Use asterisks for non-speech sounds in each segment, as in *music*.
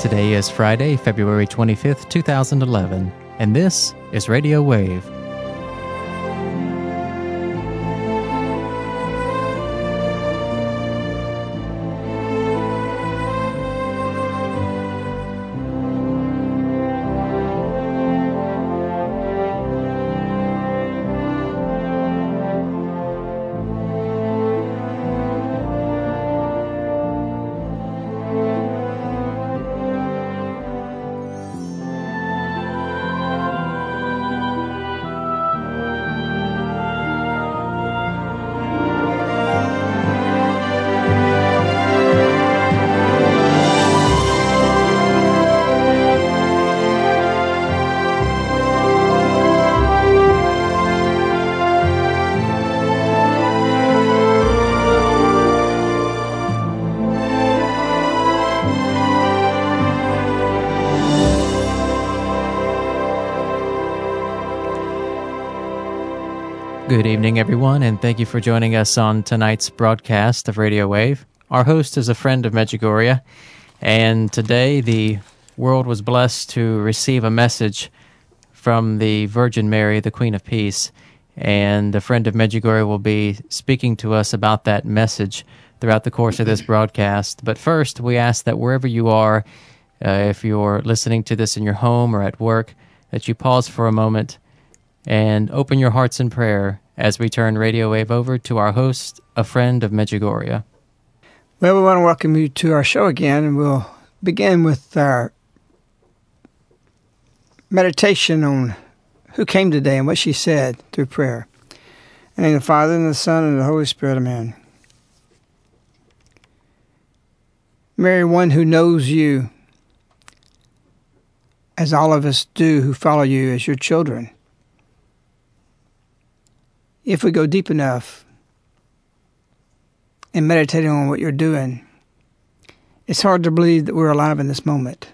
Today is Friday, February 25th, 2011, and this is Radio Wave. You for joining us on tonight's broadcast of Radio Wave. Our host is a friend of Medjugorje, and today the world was blessed to receive a message from the Virgin Mary, the Queen of Peace, and a friend of Medjugorje will be speaking to us about that message throughout the course of this broadcast. But first, we ask that wherever you are, uh, if you're listening to this in your home or at work, that you pause for a moment and open your hearts in prayer as we turn Radio Wave over to our host, a friend of Medjugorje. Well, we want to welcome you to our show again, and we'll begin with our meditation on who came today and what she said through prayer. And in the Father, and the Son, and the Holy Spirit, amen. Mary, one who knows you, as all of us do who follow you as your children if we go deep enough and meditating on what you're doing, it's hard to believe that we're alive in this moment.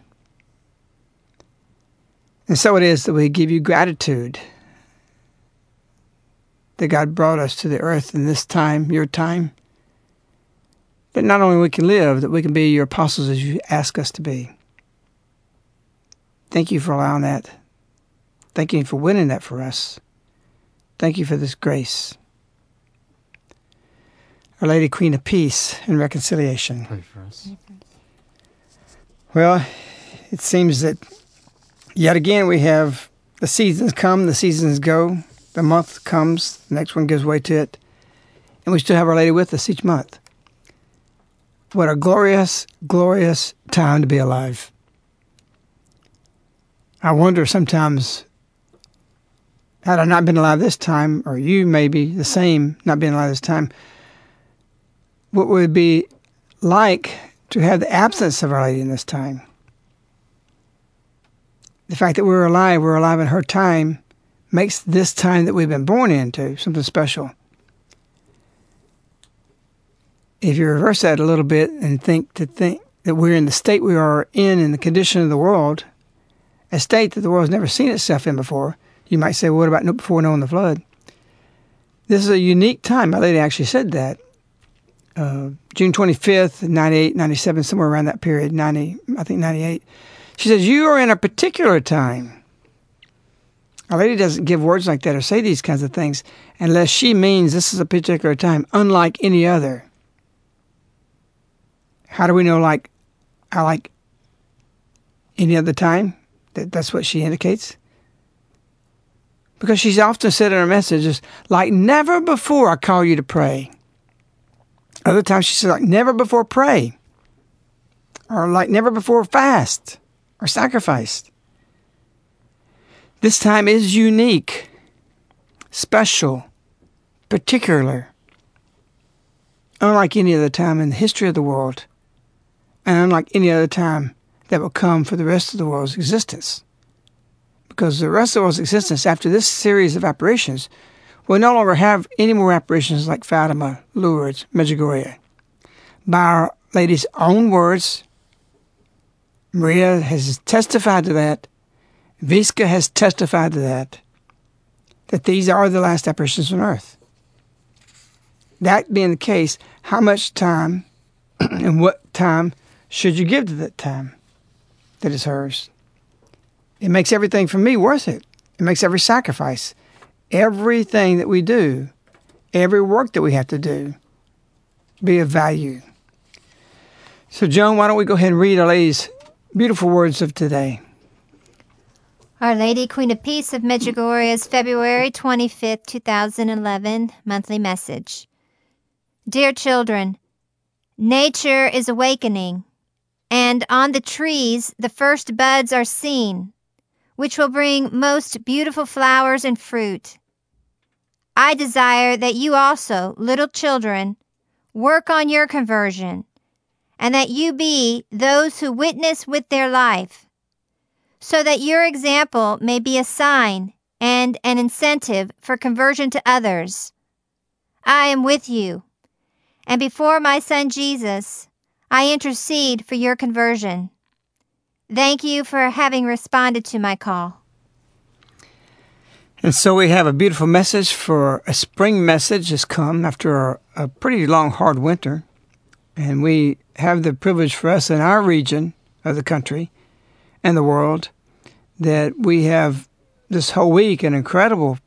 And so it is that we give you gratitude that God brought us to the earth in this time, your time, that not only we can live, that we can be your apostles as you ask us to be. Thank you for allowing that. Thank you for winning that for us. Thank you for this grace. Our Lady Queen of Peace and Reconciliation. Pray for us. Well, it seems that yet again we have the seasons come, the seasons go, the month comes, the next one gives way to it, and we still have Our Lady with us each month. What a glorious, glorious time to be alive. I wonder sometimes had I not been alive this time, or you maybe the same, not being alive this time, what would it be like to have the absence of Our Lady in this time? The fact that we're alive, we're alive in her time, makes this time that we've been born into something special. If you reverse that a little bit and think to think that we're in the state we are in in the condition of the world, a state that the world has never seen itself in before, you might say, well, what about before knowing the flood? This is a unique time. My lady actually said that. Uh, June 25th, 98, 97, somewhere around that period, 90, I think 98. She says, You are in a particular time. Our lady doesn't give words like that or say these kinds of things unless she means this is a particular time, unlike any other. How do we know, like, I like any other time? That, that's what she indicates. Because she's often said in her messages, like never before I call you to pray. Other times she said, like never before pray. Or like never before fast or sacrificed. This time is unique, special, particular, unlike any other time in the history of the world, and unlike any other time that will come for the rest of the world's existence because the rest of the world's existence after this series of apparitions will no longer have any more apparitions like Fatima, Lourdes, Medjugorje. By Our Lady's own words, Maria has testified to that, Vicka has testified to that, that these are the last apparitions on earth. That being the case, how much time *clears throat* and what time should you give to that time? that is hers. It makes everything for me worth it. It makes every sacrifice, everything that we do, every work that we have to do be of value. So, Joan, why don't we go ahead and read Our Lady's beautiful words of today? Our Lady, Queen of Peace of Medjugorje's February 25th, 2011 monthly message. Dear children, nature is awakening, and on the trees the first buds are seen, which will bring most beautiful flowers and fruit. I desire that you also, little children, work on your conversion, and that you be those who witness with their life, so that your example may be a sign and an incentive for conversion to others. I am with you, and before my Son Jesus, I intercede for your conversion. Thank you for having responded to my call. And so we have a beautiful message for a spring message has come after a, pretty long, hard winter. And we have the privilege for us in our region of the country and the world that we have this whole week an incredible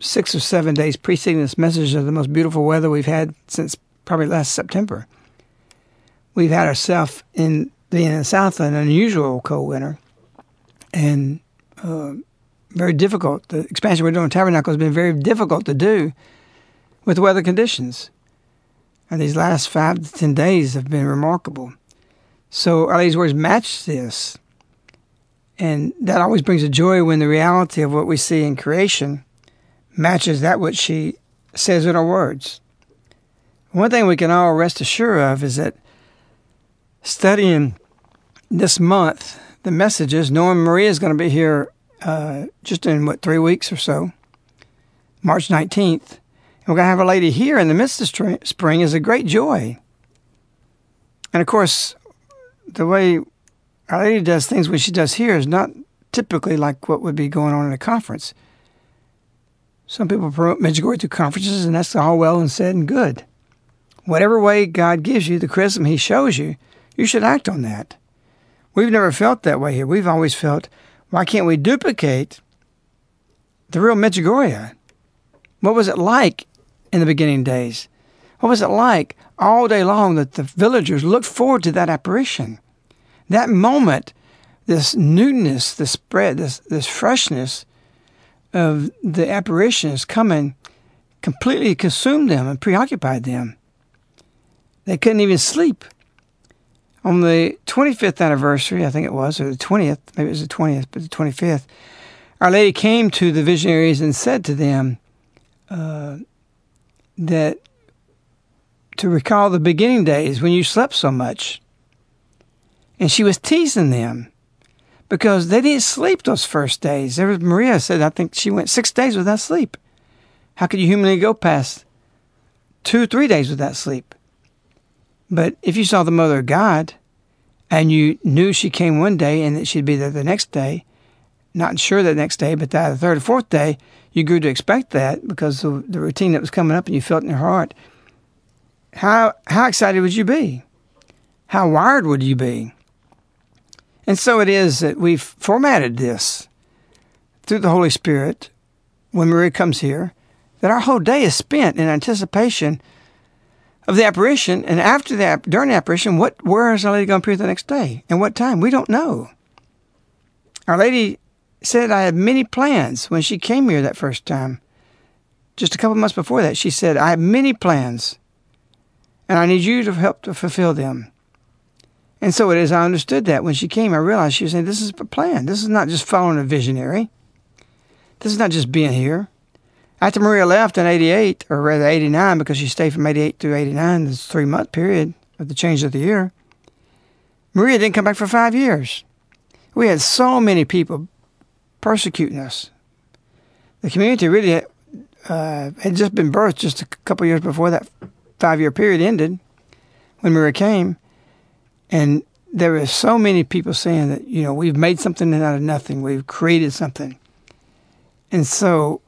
six or seven days preceding this message of the most beautiful weather we've had since probably last September. We've had ourselves in being in the South an unusual cold winter. And uh, very difficult. The expansion we're doing in Tabernacle has been very difficult to do with weather conditions. And these last five to ten days have been remarkable. So Our Lady's words match this. And that always brings a joy when the reality of what we see in creation matches that which she says in her words. One thing we can all rest assured of is that studying this month the message is knowing Maria is going to be here uh, just in what three weeks or so, March 19th. And we're going to have a lady here in the midst of spring is a great joy. And of course, the way Our Lady does things when she does here is not typically like what would be going on in a conference. Some people promote Medjugorje through conferences, and that's all well and said and good. Whatever way God gives you, the charism He shows you, you should act on that. We've never felt that way here. We've always felt why can't we duplicate the real Medjugorje? What was it like in the beginning days? What was it like all day long that the villagers looked forward to that apparition? That moment, this newness, this spread, this, this freshness of the apparition is coming completely consumed them and preoccupied them. They couldn't even sleep on the 25th anniversary, I think it was, or the 20th, maybe it was the 20th, but the 25th, Our Lady came to the visionaries and said to them uh, that to recall the beginning days when you slept so much. And she was teasing them because they didn't sleep those first days. There was, Maria said, I think she went six days without sleep. How could you humanly go past two three days without sleep? But if you saw the Mother of God and you knew she came one day and that she'd be there the next day, not sure the next day, but that the third or fourth day, you grew to expect that because of the routine that was coming up and you felt in your heart. How how excited would you be? How wired would you be? And so it is that we've formatted this through the Holy Spirit when Maria comes here, that our whole day is spent in anticipation of the apparition, and after that, during the apparition, what where is Our Lady going to appear the next day, and what time? We don't know. Our Lady said, "I had many plans when she came here that first time. Just a couple months before that, she said, "I have many plans, and I need you to help to fulfill them." And so it is. I understood that when she came, I realized she was saying, "This is a plan. This is not just following a visionary. This is not just being here." After Maria left in 88, or rather 89, because she stayed from 88 through 89, this three month period of the change of the year, Maria didn't come back for five years. We had so many people persecuting us. The community really uh, had just been birthed just a couple years before that five year period ended when Maria came. And there were so many people saying that, you know, we've made something out of nothing, we've created something. And so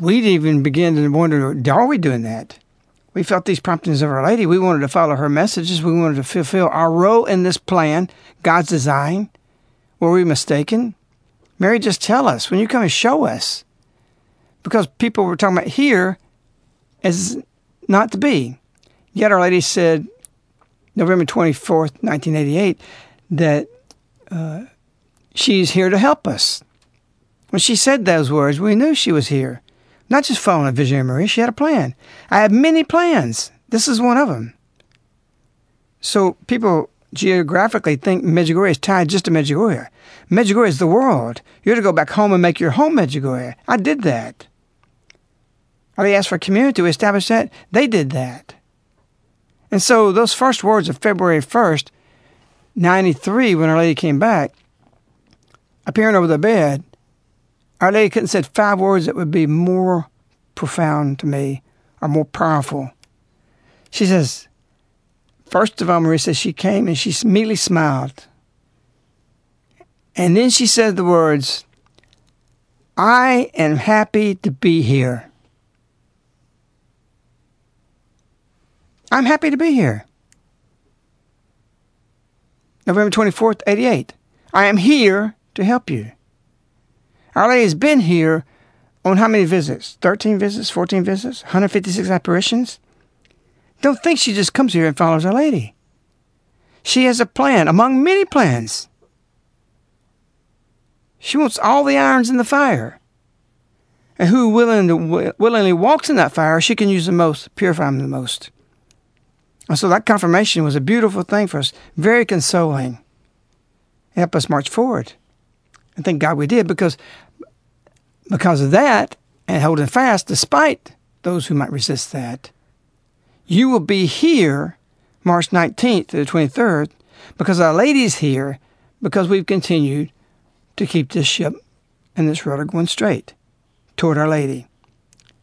we'd even begin to wonder, are we doing that? We felt these promptings of Our Lady. We wanted to follow her messages. We wanted to fulfill our role in this plan, God's design. Were we mistaken? Mary, just tell us when you come and show us. Because people were talking about here as not to be. Yet Our Lady said, November 24th, 1988, that uh, she's here to help us. When she said those words, we knew she was here. Not just following a vision of Maria, she had a plan. I have many plans. This is one of them. So people geographically think Medjugorje is tied just to Medjugorje. Medjugorje is the world. You're to go back home and make your home Medjugorje. I did that. They asked for a community to establish that. They did that. And so those first words of February 1st, 93, when Our Lady came back, appearing over the bed, Our Lady couldn't said five words that would be more profound to me or more powerful. She says, First of all, Maria says she came and she immediately smiled. And then she said the words, I am happy to be here. I'm happy to be here. November 24th, 88. I am here to help you. Our Lady has been here on how many visits? 13 visits, 14 visits, 156 apparitions? Don't think she just comes here and follows Our Lady. She has a plan among many plans. She wants all the irons in the fire. And who willing to, willingly walks in that fire, she can use the most, purify them the most. And so that confirmation was a beautiful thing for us, very consoling. Help us march forward. And thank God we did because because of that and holding fast despite those who might resist that. You will be here March 19th to the 23rd because Our Lady's here because we've continued to keep this ship and this rudder going straight toward Our Lady.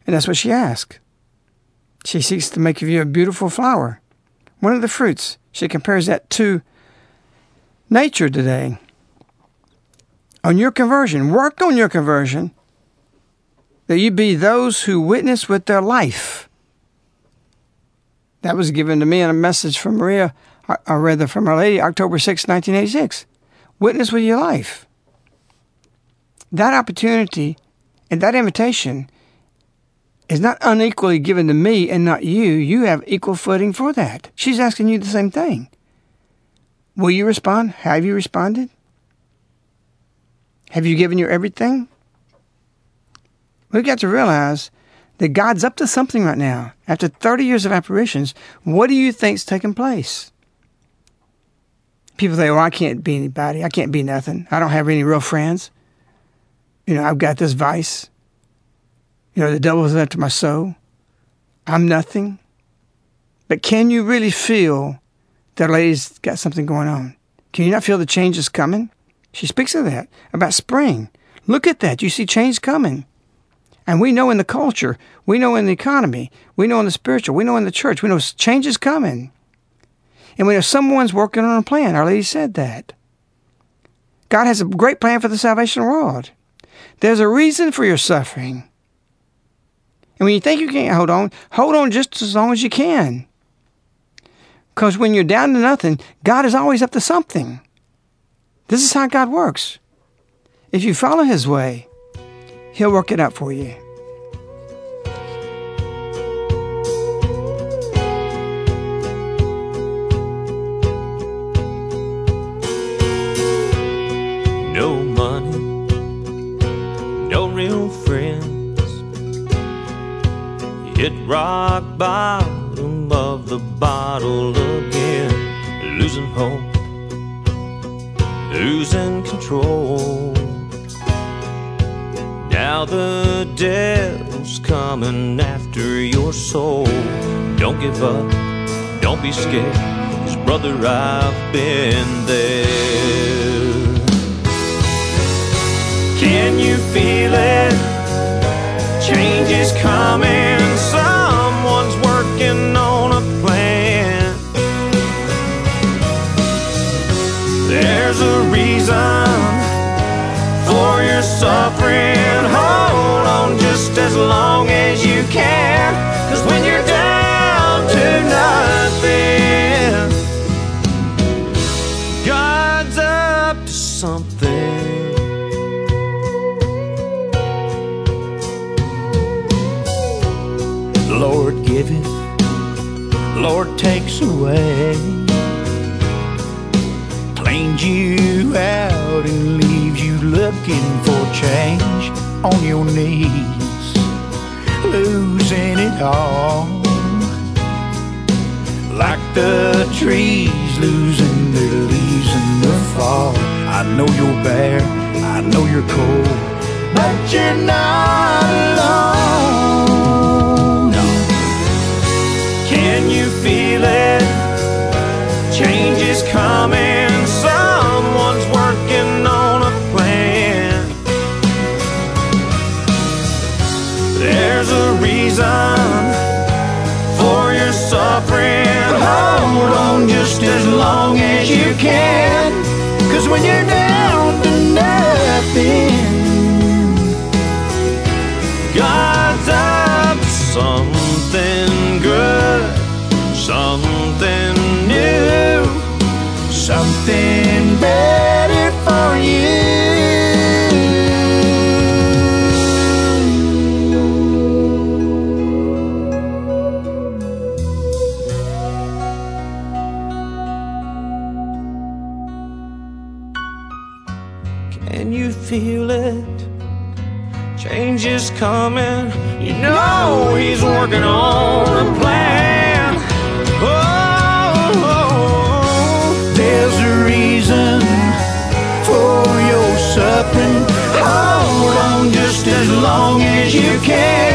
And that's what she asked. She seeks to make of you a beautiful flower, one of the fruits. She compares that to nature today. On your conversion, work on your conversion, that you be those who witness with their life that was given to me in a message from Maria, or rather from Our Lady, October 6, 1986. Witness with your life. That opportunity and that invitation is not unequally given to me and not you. You have equal footing for that. She's asking you the same thing. Will you respond? Have you responded? Have you given your everything? We've got to realize that God's up to something right now. After 30 years of apparitions, what do you think's taking place? People say, well, I can't be anybody. I can't be nothing. I don't have any real friends. You know, I've got this vice. You know, the devil's after my soul. I'm nothing. But can you really feel that lady's got something going on? Can you not feel the change is coming? She speaks of that, about spring. Look at that. You see change coming. And we know in the culture, we know in the economy, we know in the spiritual, we know in the church, we know change is coming. And we know someone's working on a plan. Our Lady said that. God has a great plan for the salvation world. There's a reason for your suffering. And when you think you can't hold on, hold on just as long as you can. Because when you're down to nothing, God is always up to something. This is how God works. If you follow His way, He'll work it out for you. No money, no real friends. Hit rock bottom of the bottle again, losing hope, losing control. Now the devil's coming after your soul. Don't give up, don't be scared. Cause brother, I've been there. Can you feel it? Change is coming. there's a reason for your suffering. Hold on just as long as you can. Cause when you're down to nothing, God's up to something. Lord giveth, Lord takes away. Cleans you out and leaves you looking for change on your knees, losing it all. Like the trees losing their leaves in the fall. I know you're bare, I know you're cold, but you're not alone. No. Can you feel it? Change is coming. Reason for your suffering. Hold on just as long as you can. Cause when you're down to nothing, God's up to something good, something new, something better for you. Know he's working on a plan. Oh, oh, there's a reason for your suffering. Hold on just as long as you can.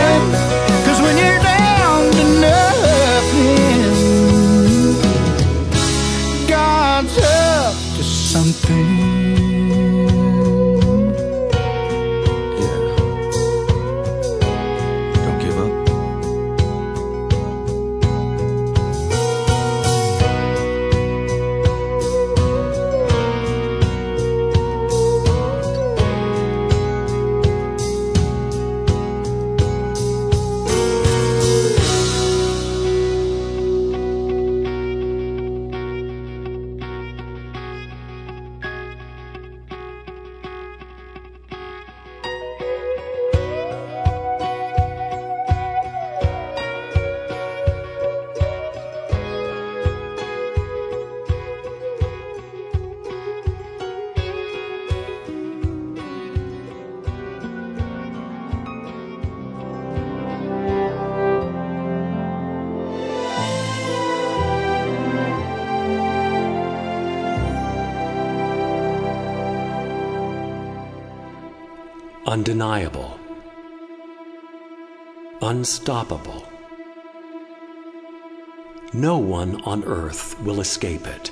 Undeniable, unstoppable. No one on earth will escape it.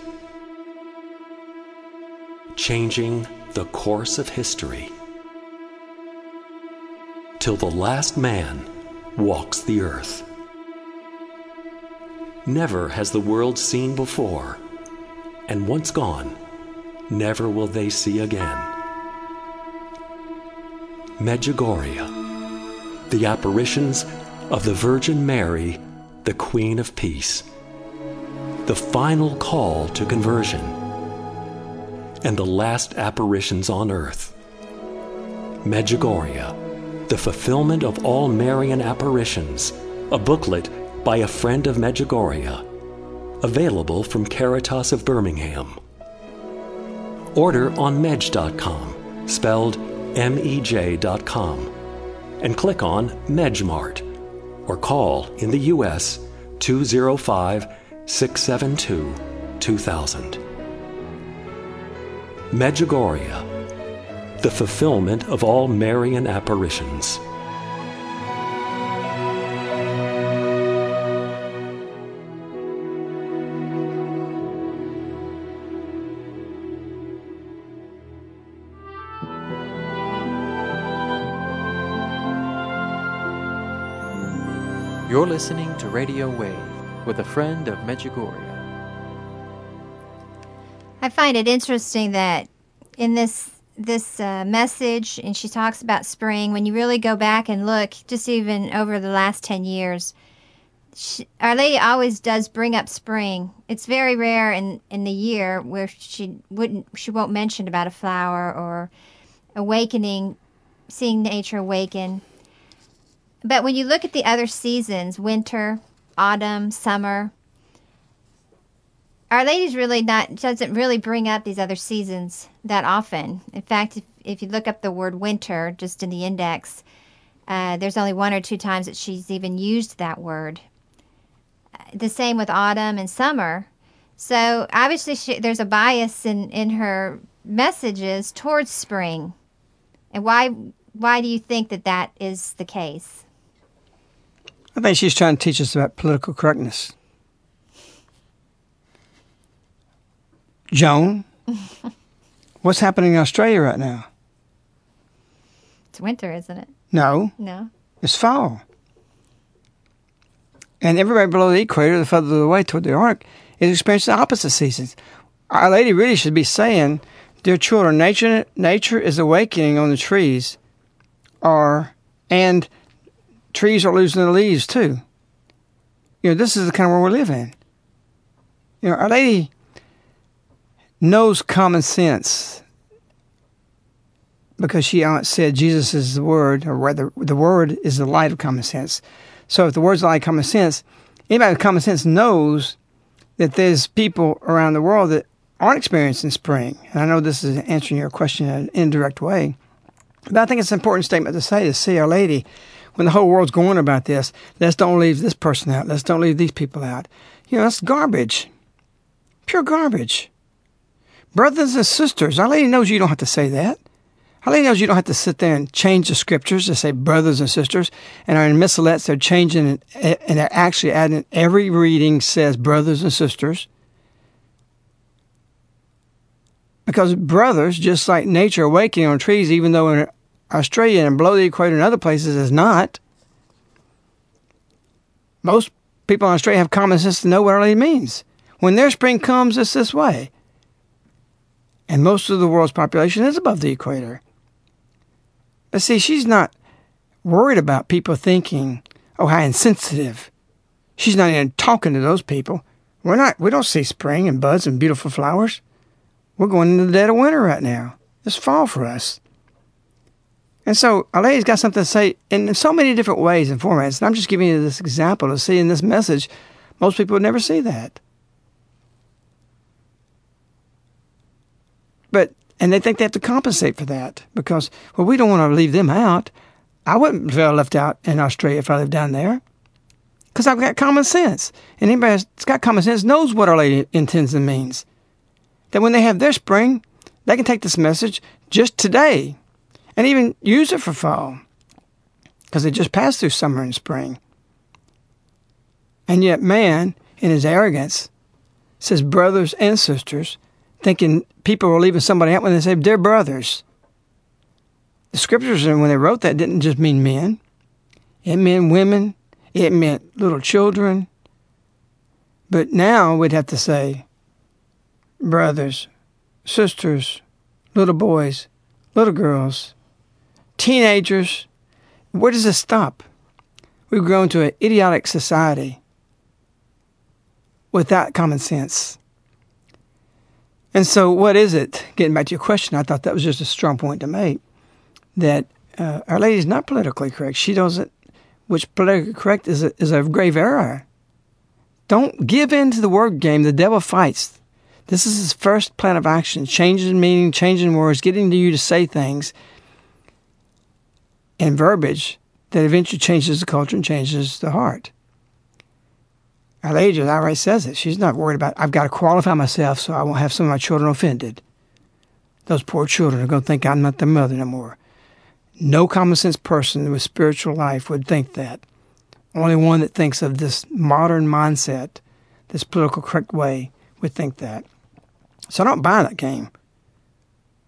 Changing the course of history till the last man walks the earth. Never has the world seen before, and once gone, never will they see again. Medjugorje, the apparitions of the Virgin Mary, the Queen of Peace, the final call to conversion, and the last apparitions on earth. Medjugorje, the fulfillment of all Marian apparitions, a booklet by a friend of Medjugorje, available from Caritas of Birmingham. Order on Medj.com, spelled mej.com, and click on Medjmart, or call in the U.S. 205 672 2000. Medjugorje, the fulfillment of all Marian apparitions. You're listening to Radio Wave with a friend of Medjugorje. I find it interesting that in this this uh, message, and she talks about spring. When you really go back and look, just even over the last ten years, she, Our Lady always does bring up spring. It's very rare in in the year where she wouldn't she won't mention about a flower or awakening, seeing nature awaken. But when you look at the other seasons, winter, autumn, summer. Our Lady's really not doesn't really bring up these other seasons that often. In fact, if, if you look up the word winter just in the index, uh, there's only one or two times that she's even used that word. Uh, The same with autumn and summer. So obviously, she, there's a bias in, in her messages towards spring. And why why do you think that that is the case? I think she's trying to teach us about political correctness. Joan, *laughs* what's happening in Australia right now? It's winter, isn't it? No, No. it's fall. And everybody below the equator, the further away toward the arc, is experiencing the opposite seasons. Our Lady really should be saying, Dear children, nature nature is awakening on the trees, or and trees are losing their leaves too. You know, this is the kind of world we live in. You know, Our Lady knows common sense because she uh, said Jesus is the Word, or rather, the Word is the light of common sense. So, if the Word's the light of common sense, anybody with common sense knows that there's people around the world that aren't experiencing spring. And I know this is answering your question in an indirect way, but I think it's an important statement to say to see Our Lady when the whole world's going about this. Let's don't leave this person out. Let's don't leave these people out. You know, that's garbage, pure garbage. Brothers and sisters, Our Lady knows you don't have to say that. Our Lady knows you don't have to sit there and change the scriptures to say brothers and sisters. And our missalettes, they're changing it, and they're actually adding every reading says brothers and sisters. Because brothers, just like nature awakening on trees, even though in Australia and below the equator and other places is not, most people in Australia have common sense to know what Lady means. When their spring comes, it's this way. And most of the world's population is above the equator. But see, she's not worried about people thinking, oh, how insensitive. She's not even talking to those people. We're not, we don't see spring and buds and beautiful flowers. We're going into the dead of winter right now. It's fall for us. And so Our Lady's got something to say in so many different ways and formats. And I'm just giving you this example of seeing this message. Most people would never see that. But and they think they have to compensate for that because well we don't want to leave them out. I wouldn't feel left out in Australia if I lived down there because I've got common sense, and anybody that's got common sense knows what Our Lady intends and means. That when they have their spring, they can take this message just today, and even use it for fall because they just passed through summer and spring. And yet, man, in his arrogance, says brothers and sisters thinking people were leaving somebody out when they say they're brothers. The scriptures, when they wrote that, didn't just mean men. It meant women. It meant little children. But now we'd have to say brothers, sisters, little boys, little girls, teenagers. Where does this stop? We've grown to an idiotic society without common sense. And so, what is it? Getting back to your question, I thought that was just a strong point to make. That uh, Our Lady is not politically correct. She doesn't, which politically correct is a, is a grave error. Don't give in to the word game. The devil fights. This is his first plan of action changing meaning, changing words, getting to you to say things and verbiage that eventually changes the culture and changes the heart. Our lady just outright says it. She's not worried about, I've got to qualify myself so I won't have some of my children offended. Those poor children are going to think I'm not their mother no more. No common sense person with spiritual life would think that. Only one that thinks of this modern mindset, this political correct way, would think that. So I don't buy that game.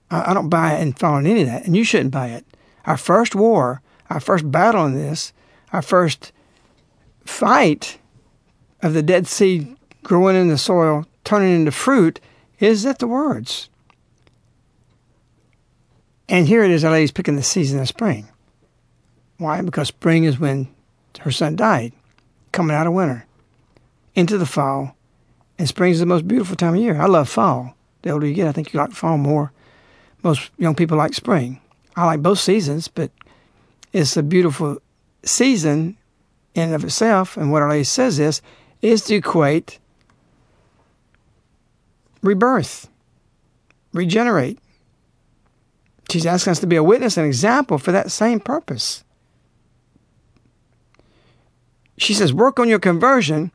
I, I don't buy it and follow any of that, and you shouldn't buy it. Our first war, our first battle in this, our first fight of the Dead Sea growing in the soil, turning into fruit, is at the words. And here it is, Our Lady's picking the season of spring. Why? Because spring is when her son died, coming out of winter, into the fall, and spring is the most beautiful time of year. I love fall. The older you get, I think you like fall more. Most young people like spring. I like both seasons, but it's a beautiful season in and of itself, and what Our Lady says is, is to equate rebirth, regenerate. She's asking us to be a witness and example for that same purpose. She says, work on your conversion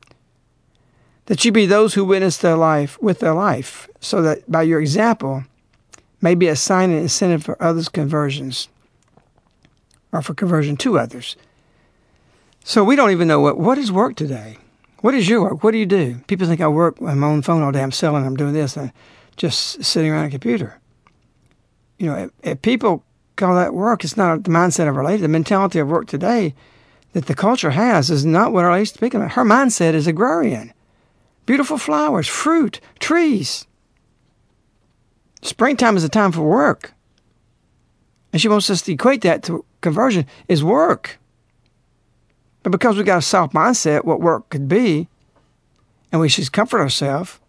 that you be those who witness their life with their life, so that by your example may be a sign and incentive for others' conversions or for conversion to others. So we don't even know what what is work today. What is your work? What do you do? People think I work on my own phone all day. I'm selling. I'm doing this. And just sitting around a computer. You know, if, if people call that work, it's not the mindset of our lady. The mentality of work today that the culture has is not what our lady's speaking about. Her mindset is agrarian. Beautiful flowers, fruit, trees. Springtime is a time for work. And she wants us to equate that to conversion is work. But because we got a soft mindset, what work could be, and we should comfort ourselves,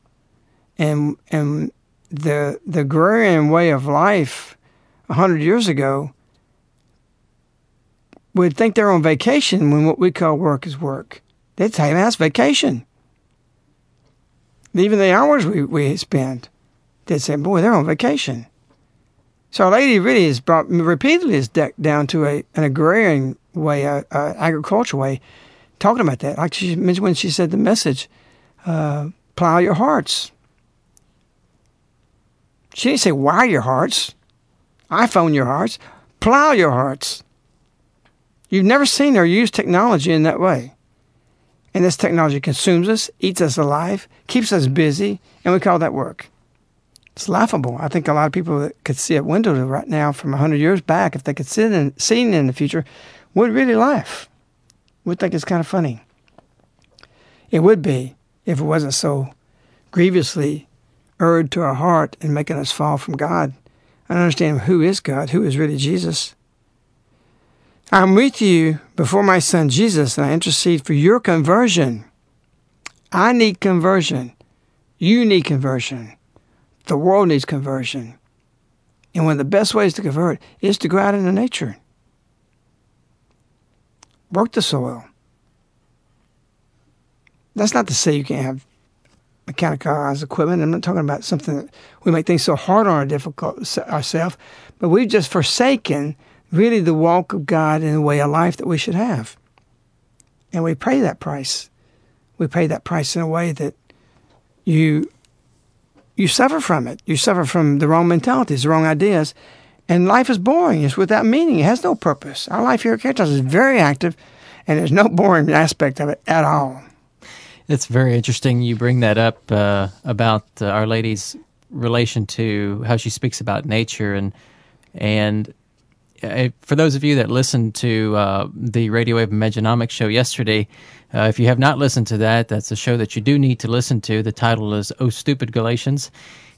and and the the agrarian way of life a hundred years ago would think they're on vacation when what we call work is work. They'd say that's vacation. Even the hours we, we spend, they'd say, boy, they're on vacation. So Our Lady really has brought repeatedly is decked down to a an agrarian way, a, a agricultural way, talking about that. Like she mentioned when she said the message, uh, plow your hearts. She didn't say wire your hearts, iPhone your hearts, plow your hearts. You've never seen her use technology in that way. And this technology consumes us, eats us alive, keeps us busy, and we call that work. It's laughable. I think a lot of people that could see a window right now from 100 years back, if they could see it in, see it in the future, would really laugh. Would think it's kind of funny. It would be if it wasn't so grievously urged to our heart and making us fall from God. I don't understand who is God, who is really Jesus. I'm with you before my son Jesus, and I intercede for your conversion. I need conversion. You need conversion. The world needs conversion. And one of the best ways to convert is to go out into nature. Work the soil. That's not to say you can't have mechanized equipment. I'm not talking about something that we make things so hard on our difficult ourselves, but we've just forsaken really the walk of God in the way of life that we should have. And we pay that price. We pay that price in a way that you you suffer from it. You suffer from the wrong mentalities, the wrong ideas, and life is boring. It's without meaning. It has no purpose. Our life here at Caritas is very active, and there's no *laughs* boring aspect of it at all. It's very interesting you bring that up uh, about uh, Our Lady's relation to how she speaks about nature and and uh, for those of you that listened to uh, the Radio Wave Mejanomics show yesterday, uh, if you have not listened to that, that's a show that you do need to listen to. The title is "Oh Stupid Galatians,"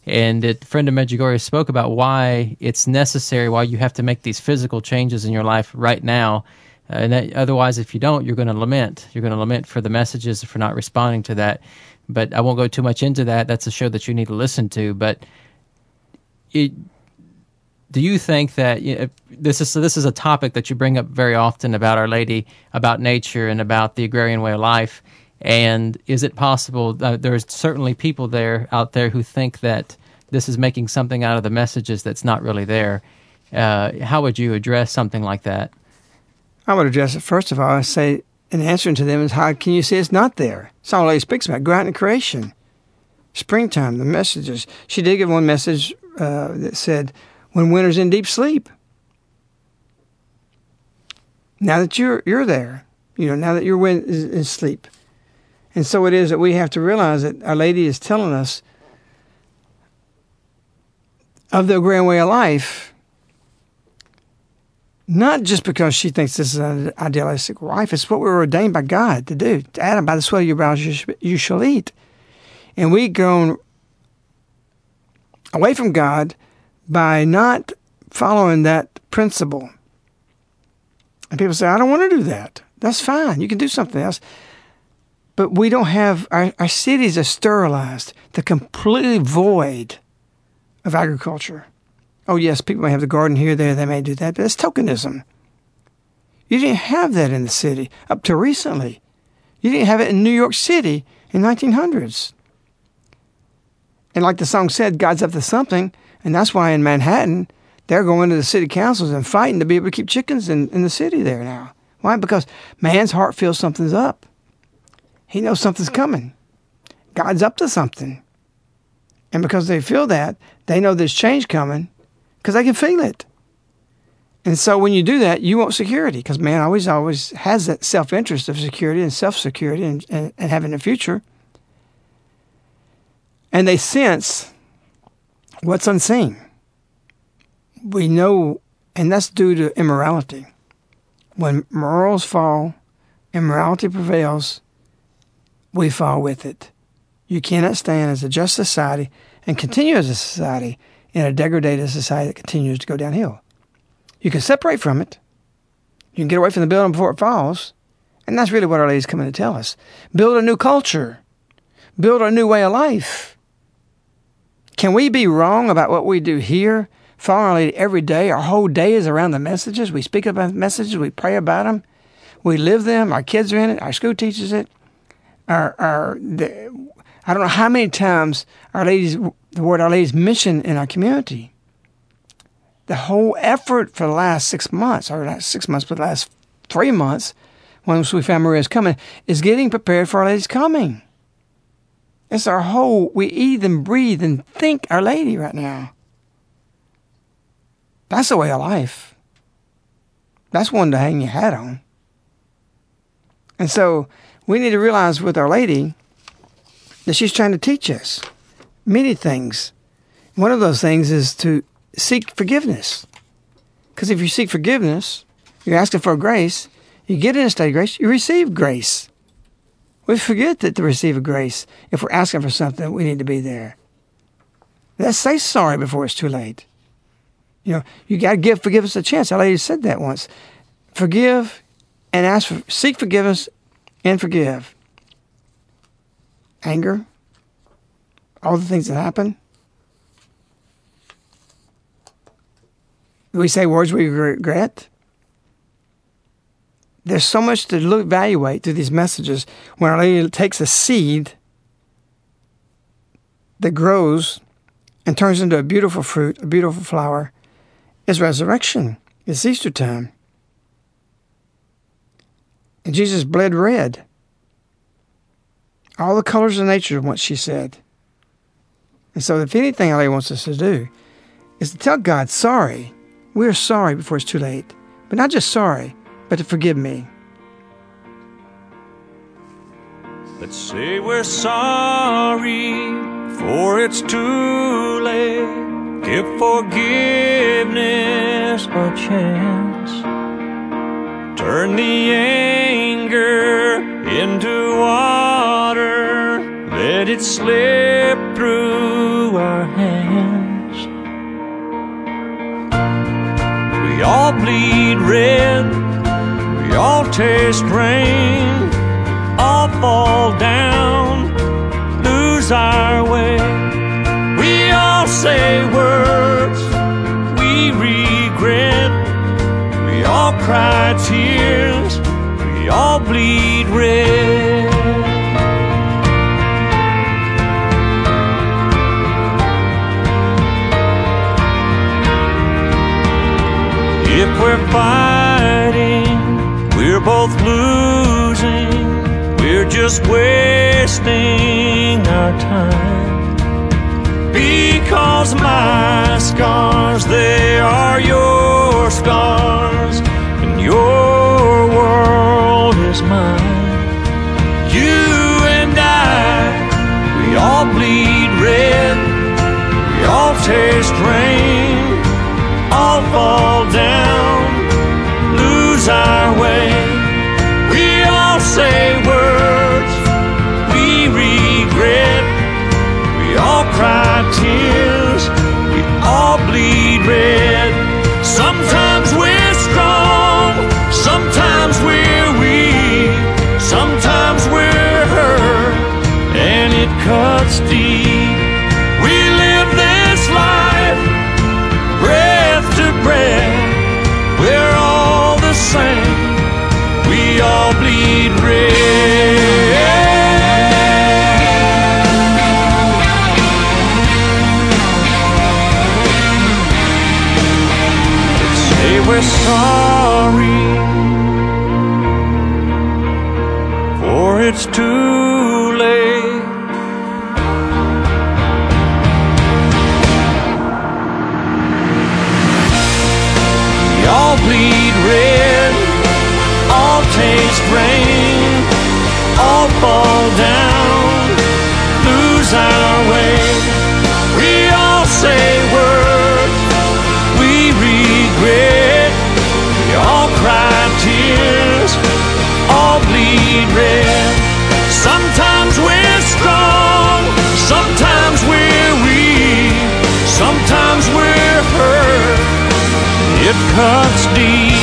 and it, friend of Medjugorje spoke about why it's necessary, why you have to make these physical changes in your life right now. Uh, and that, otherwise, if you don't, you're going to lament. You're going to lament for the messages for not responding to that. But I won't go too much into that. That's a show that you need to listen to. But it, do you think that you know, this is this is a topic that you bring up very often about Our Lady, about nature, and about the agrarian way of life? And is it possible? Uh, there's certainly people there out there who think that this is making something out of the messages that's not really there. Uh, how would you address something like that? I would address it first of all. I say, in answering to them, is how can you say it's not there? All Lady speaks about. Go out in creation, springtime, the messages. She did give one message uh, that said, "When winter's in deep sleep." Now that you're you're there, you know, now that you're in, in sleep, and so it is that we have to realize that Our Lady is telling us of the grand way of life not just because she thinks this is an idealistic life. It's what we were ordained by God to do. Adam, by the sweat of your brows you, shall eat. And we've gone away from God by not following that principle. And people say, I don't want to do that. That's fine. You can do something else. But we don't have, our, our cities are sterilized. They're completely void of agriculture. Oh, yes, people may have the garden here, there, they may do that, but it's tokenism. You didn't have that in the city up to recently. You didn't have it in New York City in 1900s. And like the song said, God's up to something, and that's why in Manhattan they're going to the city councils and fighting to be able to keep chickens in, in the city there now. Why? Because man's heart feels something's up. He knows something's coming. God's up to something. And because they feel that, they know there's change coming because they can feel it. And so when you do that, you want security because man always, always has that self interest of security and self security and, and, and having a future. And they sense what's unseen. We know, and that's due to immorality. When morals fall, immorality prevails, we fall with it. You cannot stand as a just society and continue as a society in a degraded society that continues to go downhill. You can separate from it. You can get away from the building before it falls. And that's really what Our Lady's coming to tell us. Build a new culture. Build a new way of life. Can we be wrong about what we do here? Lady every day. Our whole day is around the messages. We speak about messages. We pray about them. We live them. Our kids are in it. Our school teaches it. Our, our, the, I don't know how many times Our Lady's, the word Our Lady's mission in our community the whole effort for the last six months, or not six months, but the last three months, once we found Maria's coming, is getting prepared for Our Lady's coming. It's our whole, we eat and breathe and think Our Lady right now. That's the way of life. That's one to hang your hat on. And so we need to realize with Our Lady that she's trying to teach us many things. One of those things is to seek forgiveness. Because if you seek forgiveness, you're asking for grace, you get in a state of grace, you receive grace. We forget that to receive a grace, if we're asking for something, we need to be there. Let's say sorry before it's too late. You know, you got to give forgiveness a chance. Our lady said that once. Forgive and ask for, seek forgiveness and forgive. Anger, all the things that happen, we say words we regret. There's so much to look, evaluate through these messages. When Our Lady takes a seed that grows and turns into a beautiful fruit, a beautiful flower, is resurrection. It's Easter time. And Jesus bled red. All the colors of nature, what she said. And so, if anything, Our Lady wants us to do is to tell God sorry we're sorry before it's too late. But not just sorry, but to forgive me. Let's say we're sorry for it's too late. Give forgiveness a chance. Turn the anger into water. Let it slip through our hands. We all bleed red, we all taste rain, all fall down, lose our way. We all say words we regret, we all cry tears, we all bleed red. If we're we're both losing. We're just wasting our time. Because my scars, they are your scars, and your world is mine. You and I, we all bleed red, we all taste rain all fall down, lose our bleed sorry, for it's too It cuts deep.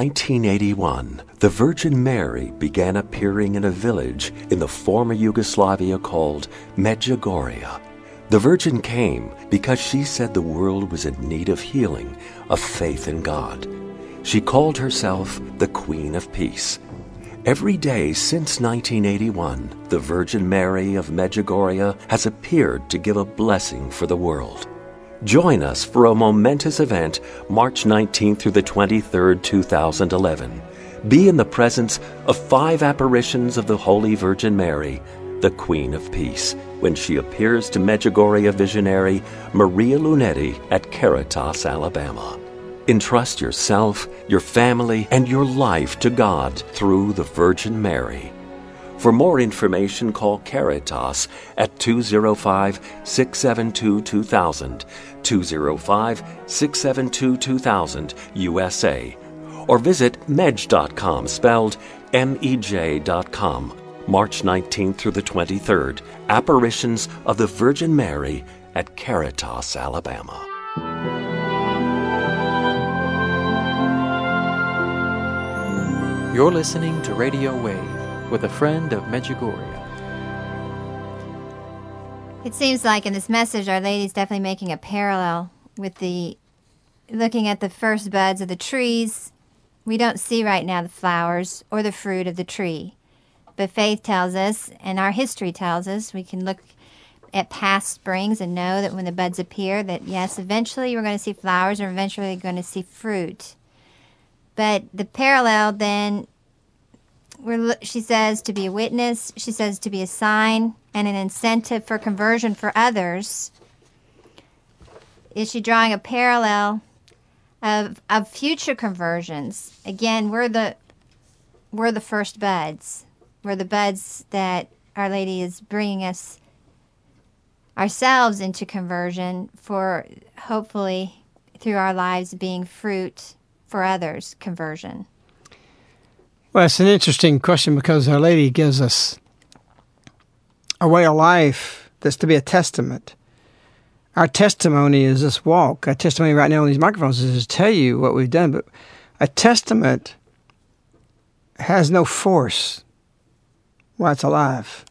1981, the Virgin Mary began appearing in a village in the former Yugoslavia called Medjugorje. The Virgin came because she said the world was in need of healing, of faith in God. She called herself the Queen of Peace. Every day since 1981, the Virgin Mary of Medjugorje has appeared to give a blessing for the world. Join us for a momentous event March 19th through the 23rd, 2011. Be in the presence of five apparitions of the Holy Virgin Mary, the Queen of Peace, when she appears to Medjugorje visionary Maria Lunetti at Caritas, Alabama. Entrust yourself, your family, and your life to God through the Virgin Mary. For more information, call Caritas at 205 672 2000, 205 672 2000, USA, or visit mej.com, spelled M E J.com, March 19th through the 23rd. Apparitions of the Virgin Mary at Caritas, Alabama. You're listening to Radio Wave with a friend of Medjugorje. It seems like in this message, Our Lady's definitely making a parallel with the looking at the first buds of the trees. We don't see right now the flowers or the fruit of the tree. But faith tells us, and our history tells us, we can look at past springs and know that when the buds appear, that yes, eventually we're going to see flowers or eventually we're going to see fruit. But the parallel then she says to be a witness, she says to be a sign and an incentive for conversion for others. Is she drawing a parallel of of future conversions? Again, we're the we're the first buds. We're the buds that Our Lady is bringing us ourselves into conversion for hopefully through our lives being fruit for others conversion. Well, it's an interesting question because Our Lady gives us a way of life that's to be a testament. Our testimony is this walk. Our testimony right now on these microphones is to tell you what we've done, but a testament has no force while it's alive.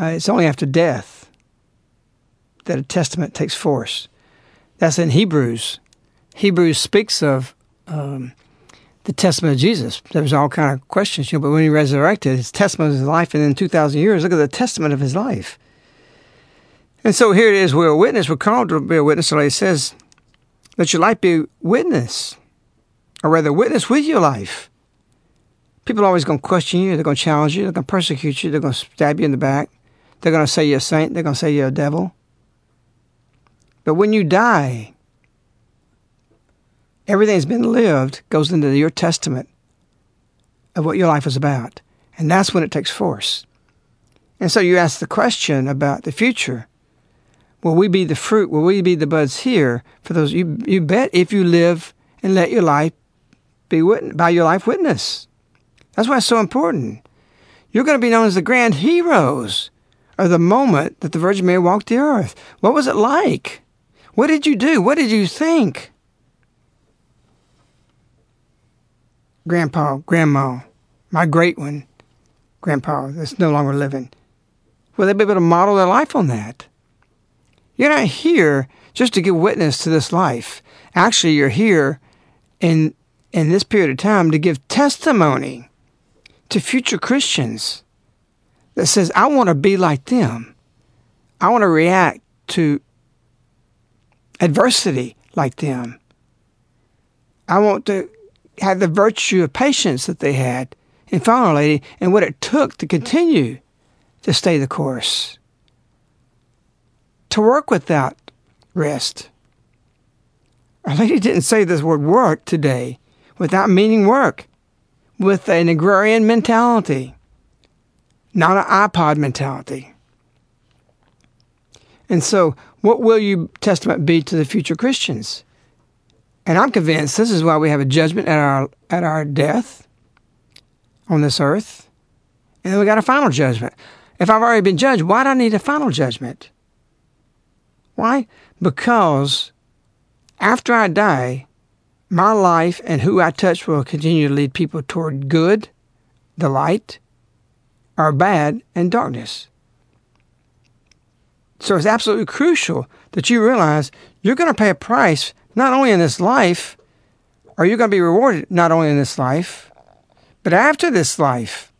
Uh, it's only after death that a testament takes force. That's in Hebrews. Hebrews speaks of um, the testament of Jesus. There was all kind of questions, you know, but when he resurrected, his testament of his life, and in 2,000 years, look at the testament of his life. And so here it is, we're a witness, we're called to be a witness. So it says, let your life be witness, or rather, witness with your life. People are always going to question you, they're going to challenge you, they're going to persecute you, they're going to stab you in the back, they're going to say you're a saint, they're going to say you're a devil. But when you die, everything that's been lived goes into your testament of what your life is about. And that's when it takes force. And so you ask the question about the future. Will we be the fruit? Will we be the buds here for those? You, you bet if you live and let your life be witness, by your life witness. That's why it's so important. You're going to be known as the grand heroes of the moment that the Virgin Mary walked the earth. What was it like? What did you do? What did you think? Grandpa, Grandma, my great one, grandpa that's no longer living? Will they be able to model their life on that? You're not here just to give witness to this life. Actually, you're here in in this period of time to give testimony to future Christians that says, I want to be like them. I want to react to adversity like them. I want to have the virtue of patience that they had in Lady and what it took to continue to stay the course. To work without rest. Our Lady didn't say this word work today without meaning work, with an agrarian mentality, not an iPod mentality. And so, what will your testament be to the future Christians? And I'm convinced this is why we have a judgment at our at our death on this earth. And then we got a final judgment. If I've already been judged, why do I need a final judgment? Why? Because after I die, my life and who I touch will continue to lead people toward good, the light, or bad and darkness. So it's absolutely crucial that you realize you're going to pay a price not only in this life, are you're going to be rewarded not only in this life, but after this life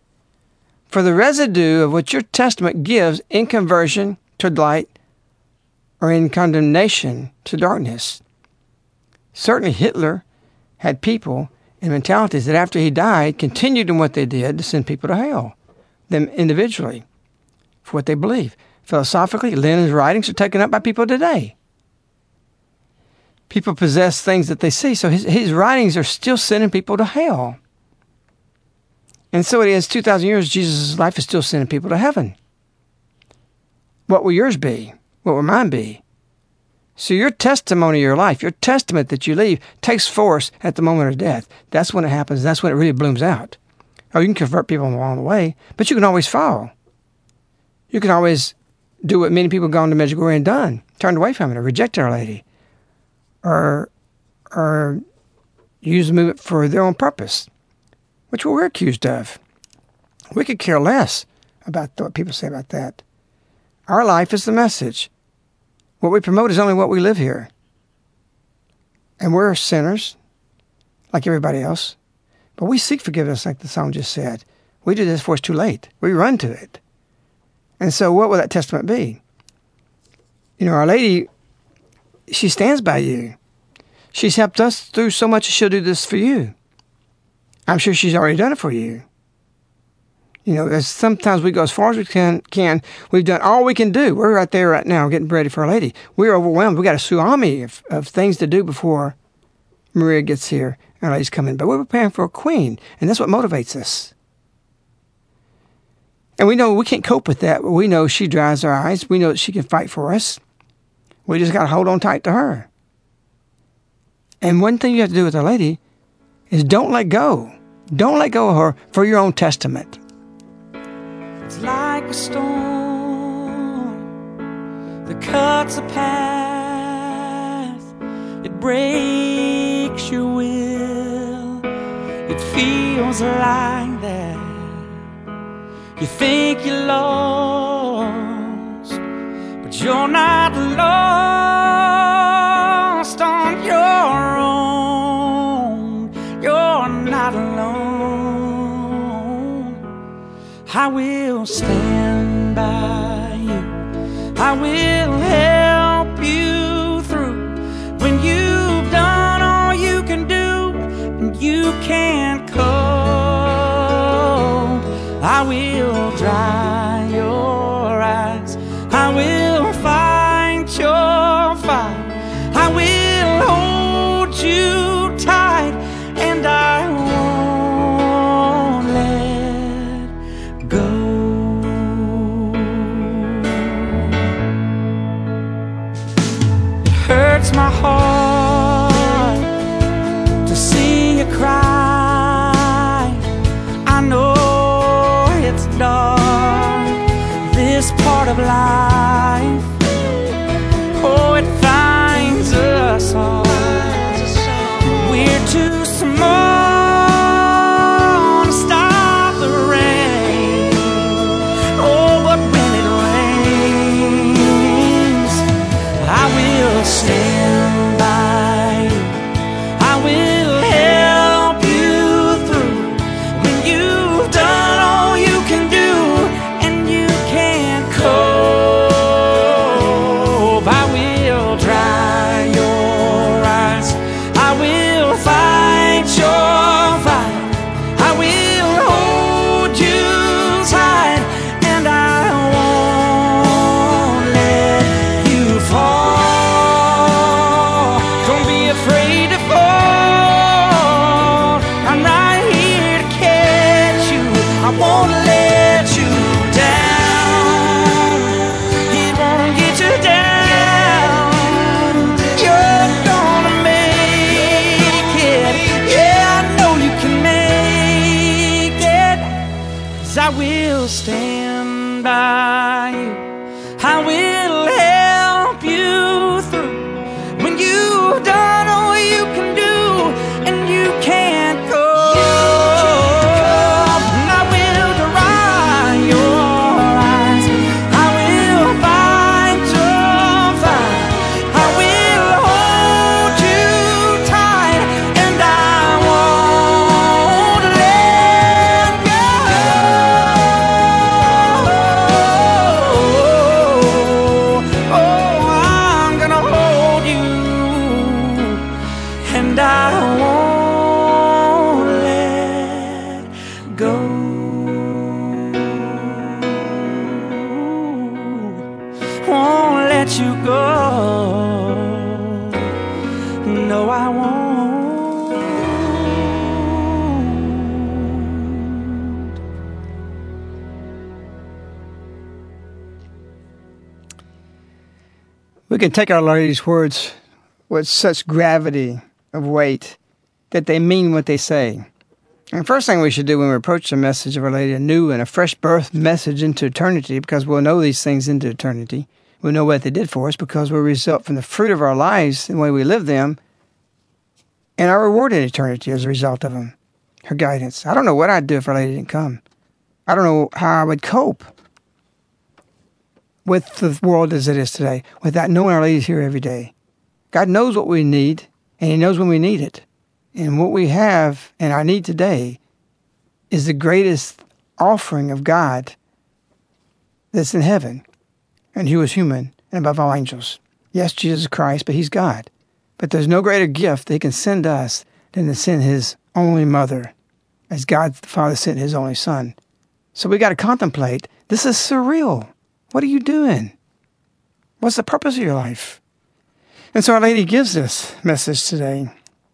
for the residue of what your testament gives in conversion to light or in condemnation to darkness. Certainly, Hitler had people and mentalities that after he died continued in what they did to send people to hell, them individually, for what they believe. Philosophically, Lenin's writings are taken up by people today. People possess things that they see, so his, his writings are still sending people to hell. And so it is 2,000 years, Jesus' life is still sending people to heaven. What will yours be? What will mine be? So your testimony of your life, your testament that you leave, takes force at the moment of death. That's when it happens. That's when it really blooms out. Oh, you can convert people along the way, but you can always fall. You can always do what many people have gone to Medjugorje and done, turned away from it, or rejected Our Lady, or or use the movement for their own purpose, which we're accused of. We could care less about what people say about that. Our life is the message. What we promote is only what we live here. And we're sinners, like everybody else. But we seek forgiveness, like the song just said. We do this before it's too late. We run to it. And so, what will that testament be? You know, Our Lady, she stands by you. She's helped us through so much, she'll do this for you. I'm sure she's already done it for you. You know, as sometimes we go as far as we can. Can we've done all we can do? We're right there right now, getting ready for Our Lady. We're overwhelmed. We've got a tsunami of, of things to do before Maria gets here and Our Lady's coming. But we're preparing for a Queen, and that's what motivates us. And we know we can't cope with that, we know she dries our eyes. We know that she can fight for us. We just got to hold on tight to her. And one thing you have to do with a Lady is don't let go. Don't let go of her for your own testament. It's like a storm that cuts a path. It breaks your will. It feels like that. You think you're lost, you're not lost on your own. You're not alone. I will stand by you. I will help you through when you've done all you can do and you can't let you go. No, I won't. We can take Our Lady's words with such gravity of weight that they mean what they say. And first thing we should do when we approach the message of Our Lady, a new and a fresh birth message into eternity, because we'll know these things into eternity. We'll know what they did for us because we'll result from the fruit of our lives, and the way we live them, and our reward in eternity as a result of them. Her guidance. I don't know what I'd do if Our Lady didn't come. I don't know how I would cope with the world as it is today without knowing Our Lady's here every day. God knows what we need, and He knows when we need it. And what we have and our need today is the greatest offering of God that's in heaven. And He was human and above all angels. Yes, Jesus Christ, but He's God. But there's no greater gift that He can send us than to send His only mother, as God the Father sent His only Son. So we got to contemplate this is surreal. What are you doing? What's the purpose of your life? And so Our Lady gives this message today.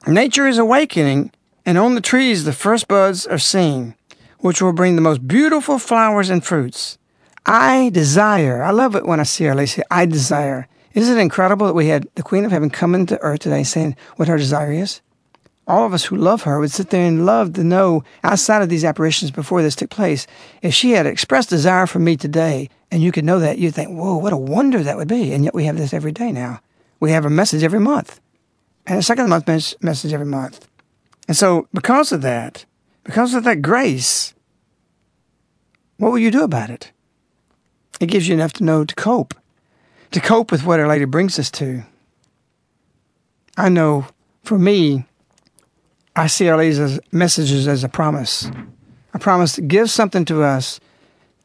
Nature is awakening, and on the trees the first buds are seen, which will bring the most beautiful flowers and fruits. I desire, I love it when I see Our Lady say, I desire. Isn't it incredible that we had the Queen of Heaven come into earth today saying what her desire is? All of us who love her would sit there and love to know outside of these apparitions before this took place. If she had expressed desire for me today, and you could know that, you'd think, whoa, what a wonder that would be. And yet we have this every day now. We have a message every month, and a second month mes- message every month. And so, because of that, because of that grace, what will you do about it? It gives you enough to know to cope, to cope with what Our Lady brings us to. I know for me, I see Our Lady's messages as a promise, a promise that gives something to us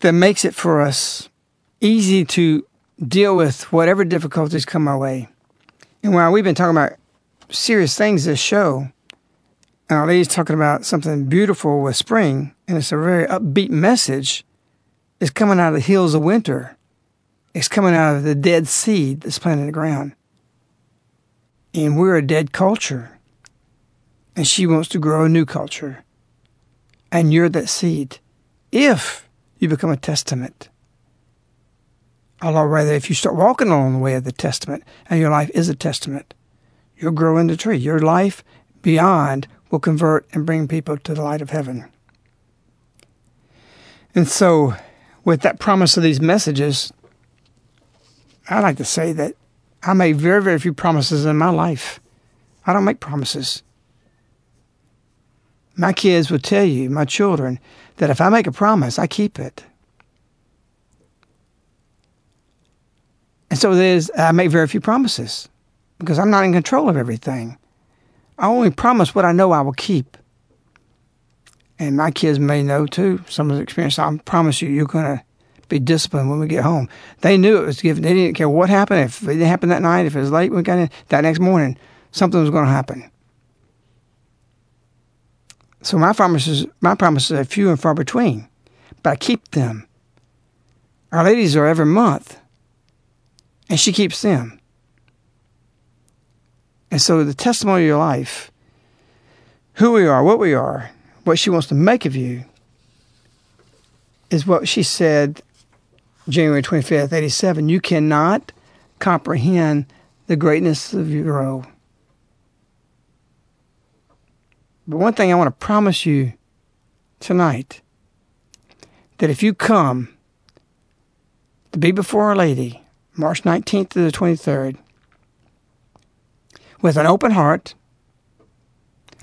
that makes it for us easy to deal with whatever difficulties come our way. And while we've been talking about serious things this show, and Our Lady's talking about something beautiful with spring, and it's a very upbeat message, it's coming out of the hills of winter. It's coming out of the dead seed that's planted in the ground. And we're a dead culture. And she wants to grow a new culture. And you're that seed. If you become a testament. Or rather, if you start walking along the way of the testament, and your life is a testament, you'll grow in the tree. Your life beyond will convert and bring people to the light of heaven. And so, with that promise of these messages, I like to say that I make very, very few promises in my life. I don't make promises. My kids will tell you, my children, that if I make a promise, I keep it. And so there's, I make very few promises because I'm not in control of everything. I only promise what I know I will keep. And my kids may know too, some of the experience. I promise you, you're going to be disciplined when we get home. They knew it was given. They didn't care what happened. If it didn't happen that night, if it was late, we got in, that next morning, something was going to happen. So my promises, my promises are few and far between, but I keep them. Our ladies are every month, and she keeps them. And so the testimony of your life, who we are, what we are, what she wants to make of you, is what she said January 25th, 87. You cannot comprehend the greatness of your role. But one thing I want to promise you tonight that if you come to be before Our Lady, March 19th to the 23rd, with an open heart,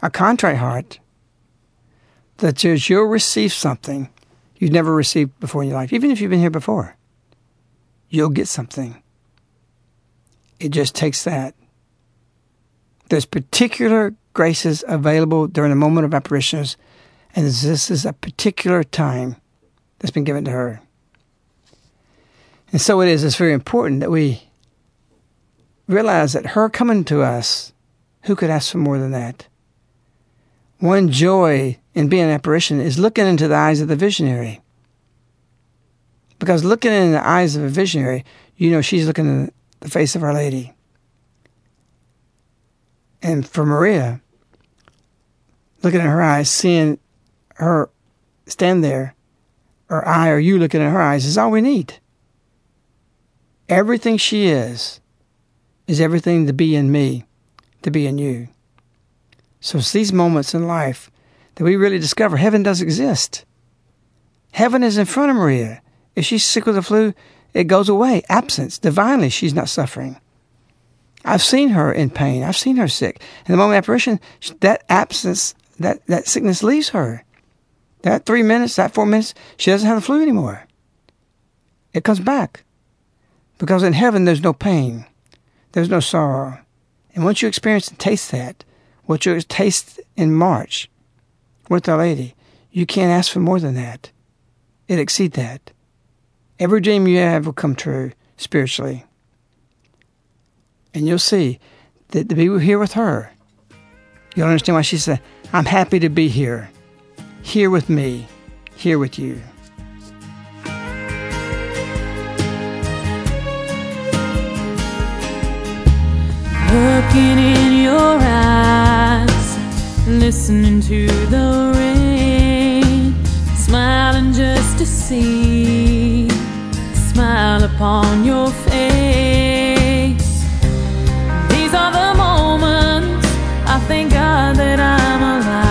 a contrite heart, that says you'll receive something you've never received before in your life, even if you've been here before. You'll get something. It just takes that. There's particular graces available during the moment of apparitions, and this is a particular time that's been given to her. And so it is, it's very important that we realize that her coming to us, who could ask for more than that? One joy in being an apparition is looking into the eyes of the visionary. Because looking in the eyes of a visionary, you know she's looking in the face of Our Lady. And for Maria, looking in her eyes, seeing her stand there, or I or you looking in her eyes, is all we need. Everything she is, is everything to be in me, to be in you. So it's these moments in life that we really discover heaven does exist. Heaven is in front of Maria. If she's sick with the flu, it goes away. Absence. Divinely, she's not suffering. I've seen her in pain. I've seen her sick. In the moment of apparition, that absence, that, that sickness leaves her. That three minutes, that four minutes, she doesn't have the flu anymore. It comes back. Because in heaven, there's no pain, there's no sorrow. And once you experience and taste that, what you taste in March with Our Lady, you can't ask for more than that. It exceed that. Every dream you have will come true spiritually. And you'll see that to be here with her, you'll understand why she said, I'm happy to be here. Here with me, here with you. Looking in your eyes, listening to the rain, smiling just to see the smile upon your face. These are the moments I thank God that I'm alive.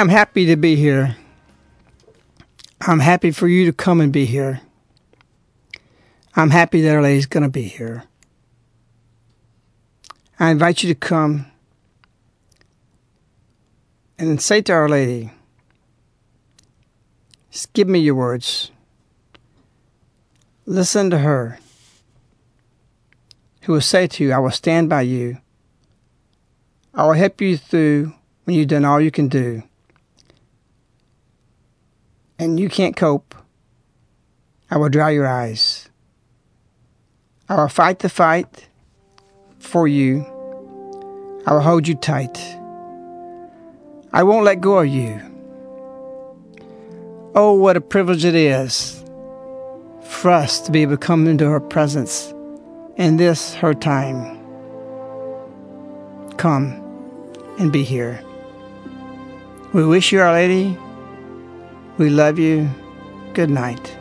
Am happy to be here. I'm happy for you to come and be here. I'm happy that Our Lady's going to be here. I invite you to come and say to Our Lady, give me your words. Listen to her, who will say to you, I will stand by you. I will help you through when you've done all you can do and you can't cope, I will dry your eyes. I will fight the fight for you. I will hold you tight. I won't let go of you. Oh, what a privilege it is for us to be able to come into her presence in this, her time. Come and be here. We wish you, Our Lady, we love you. Good night.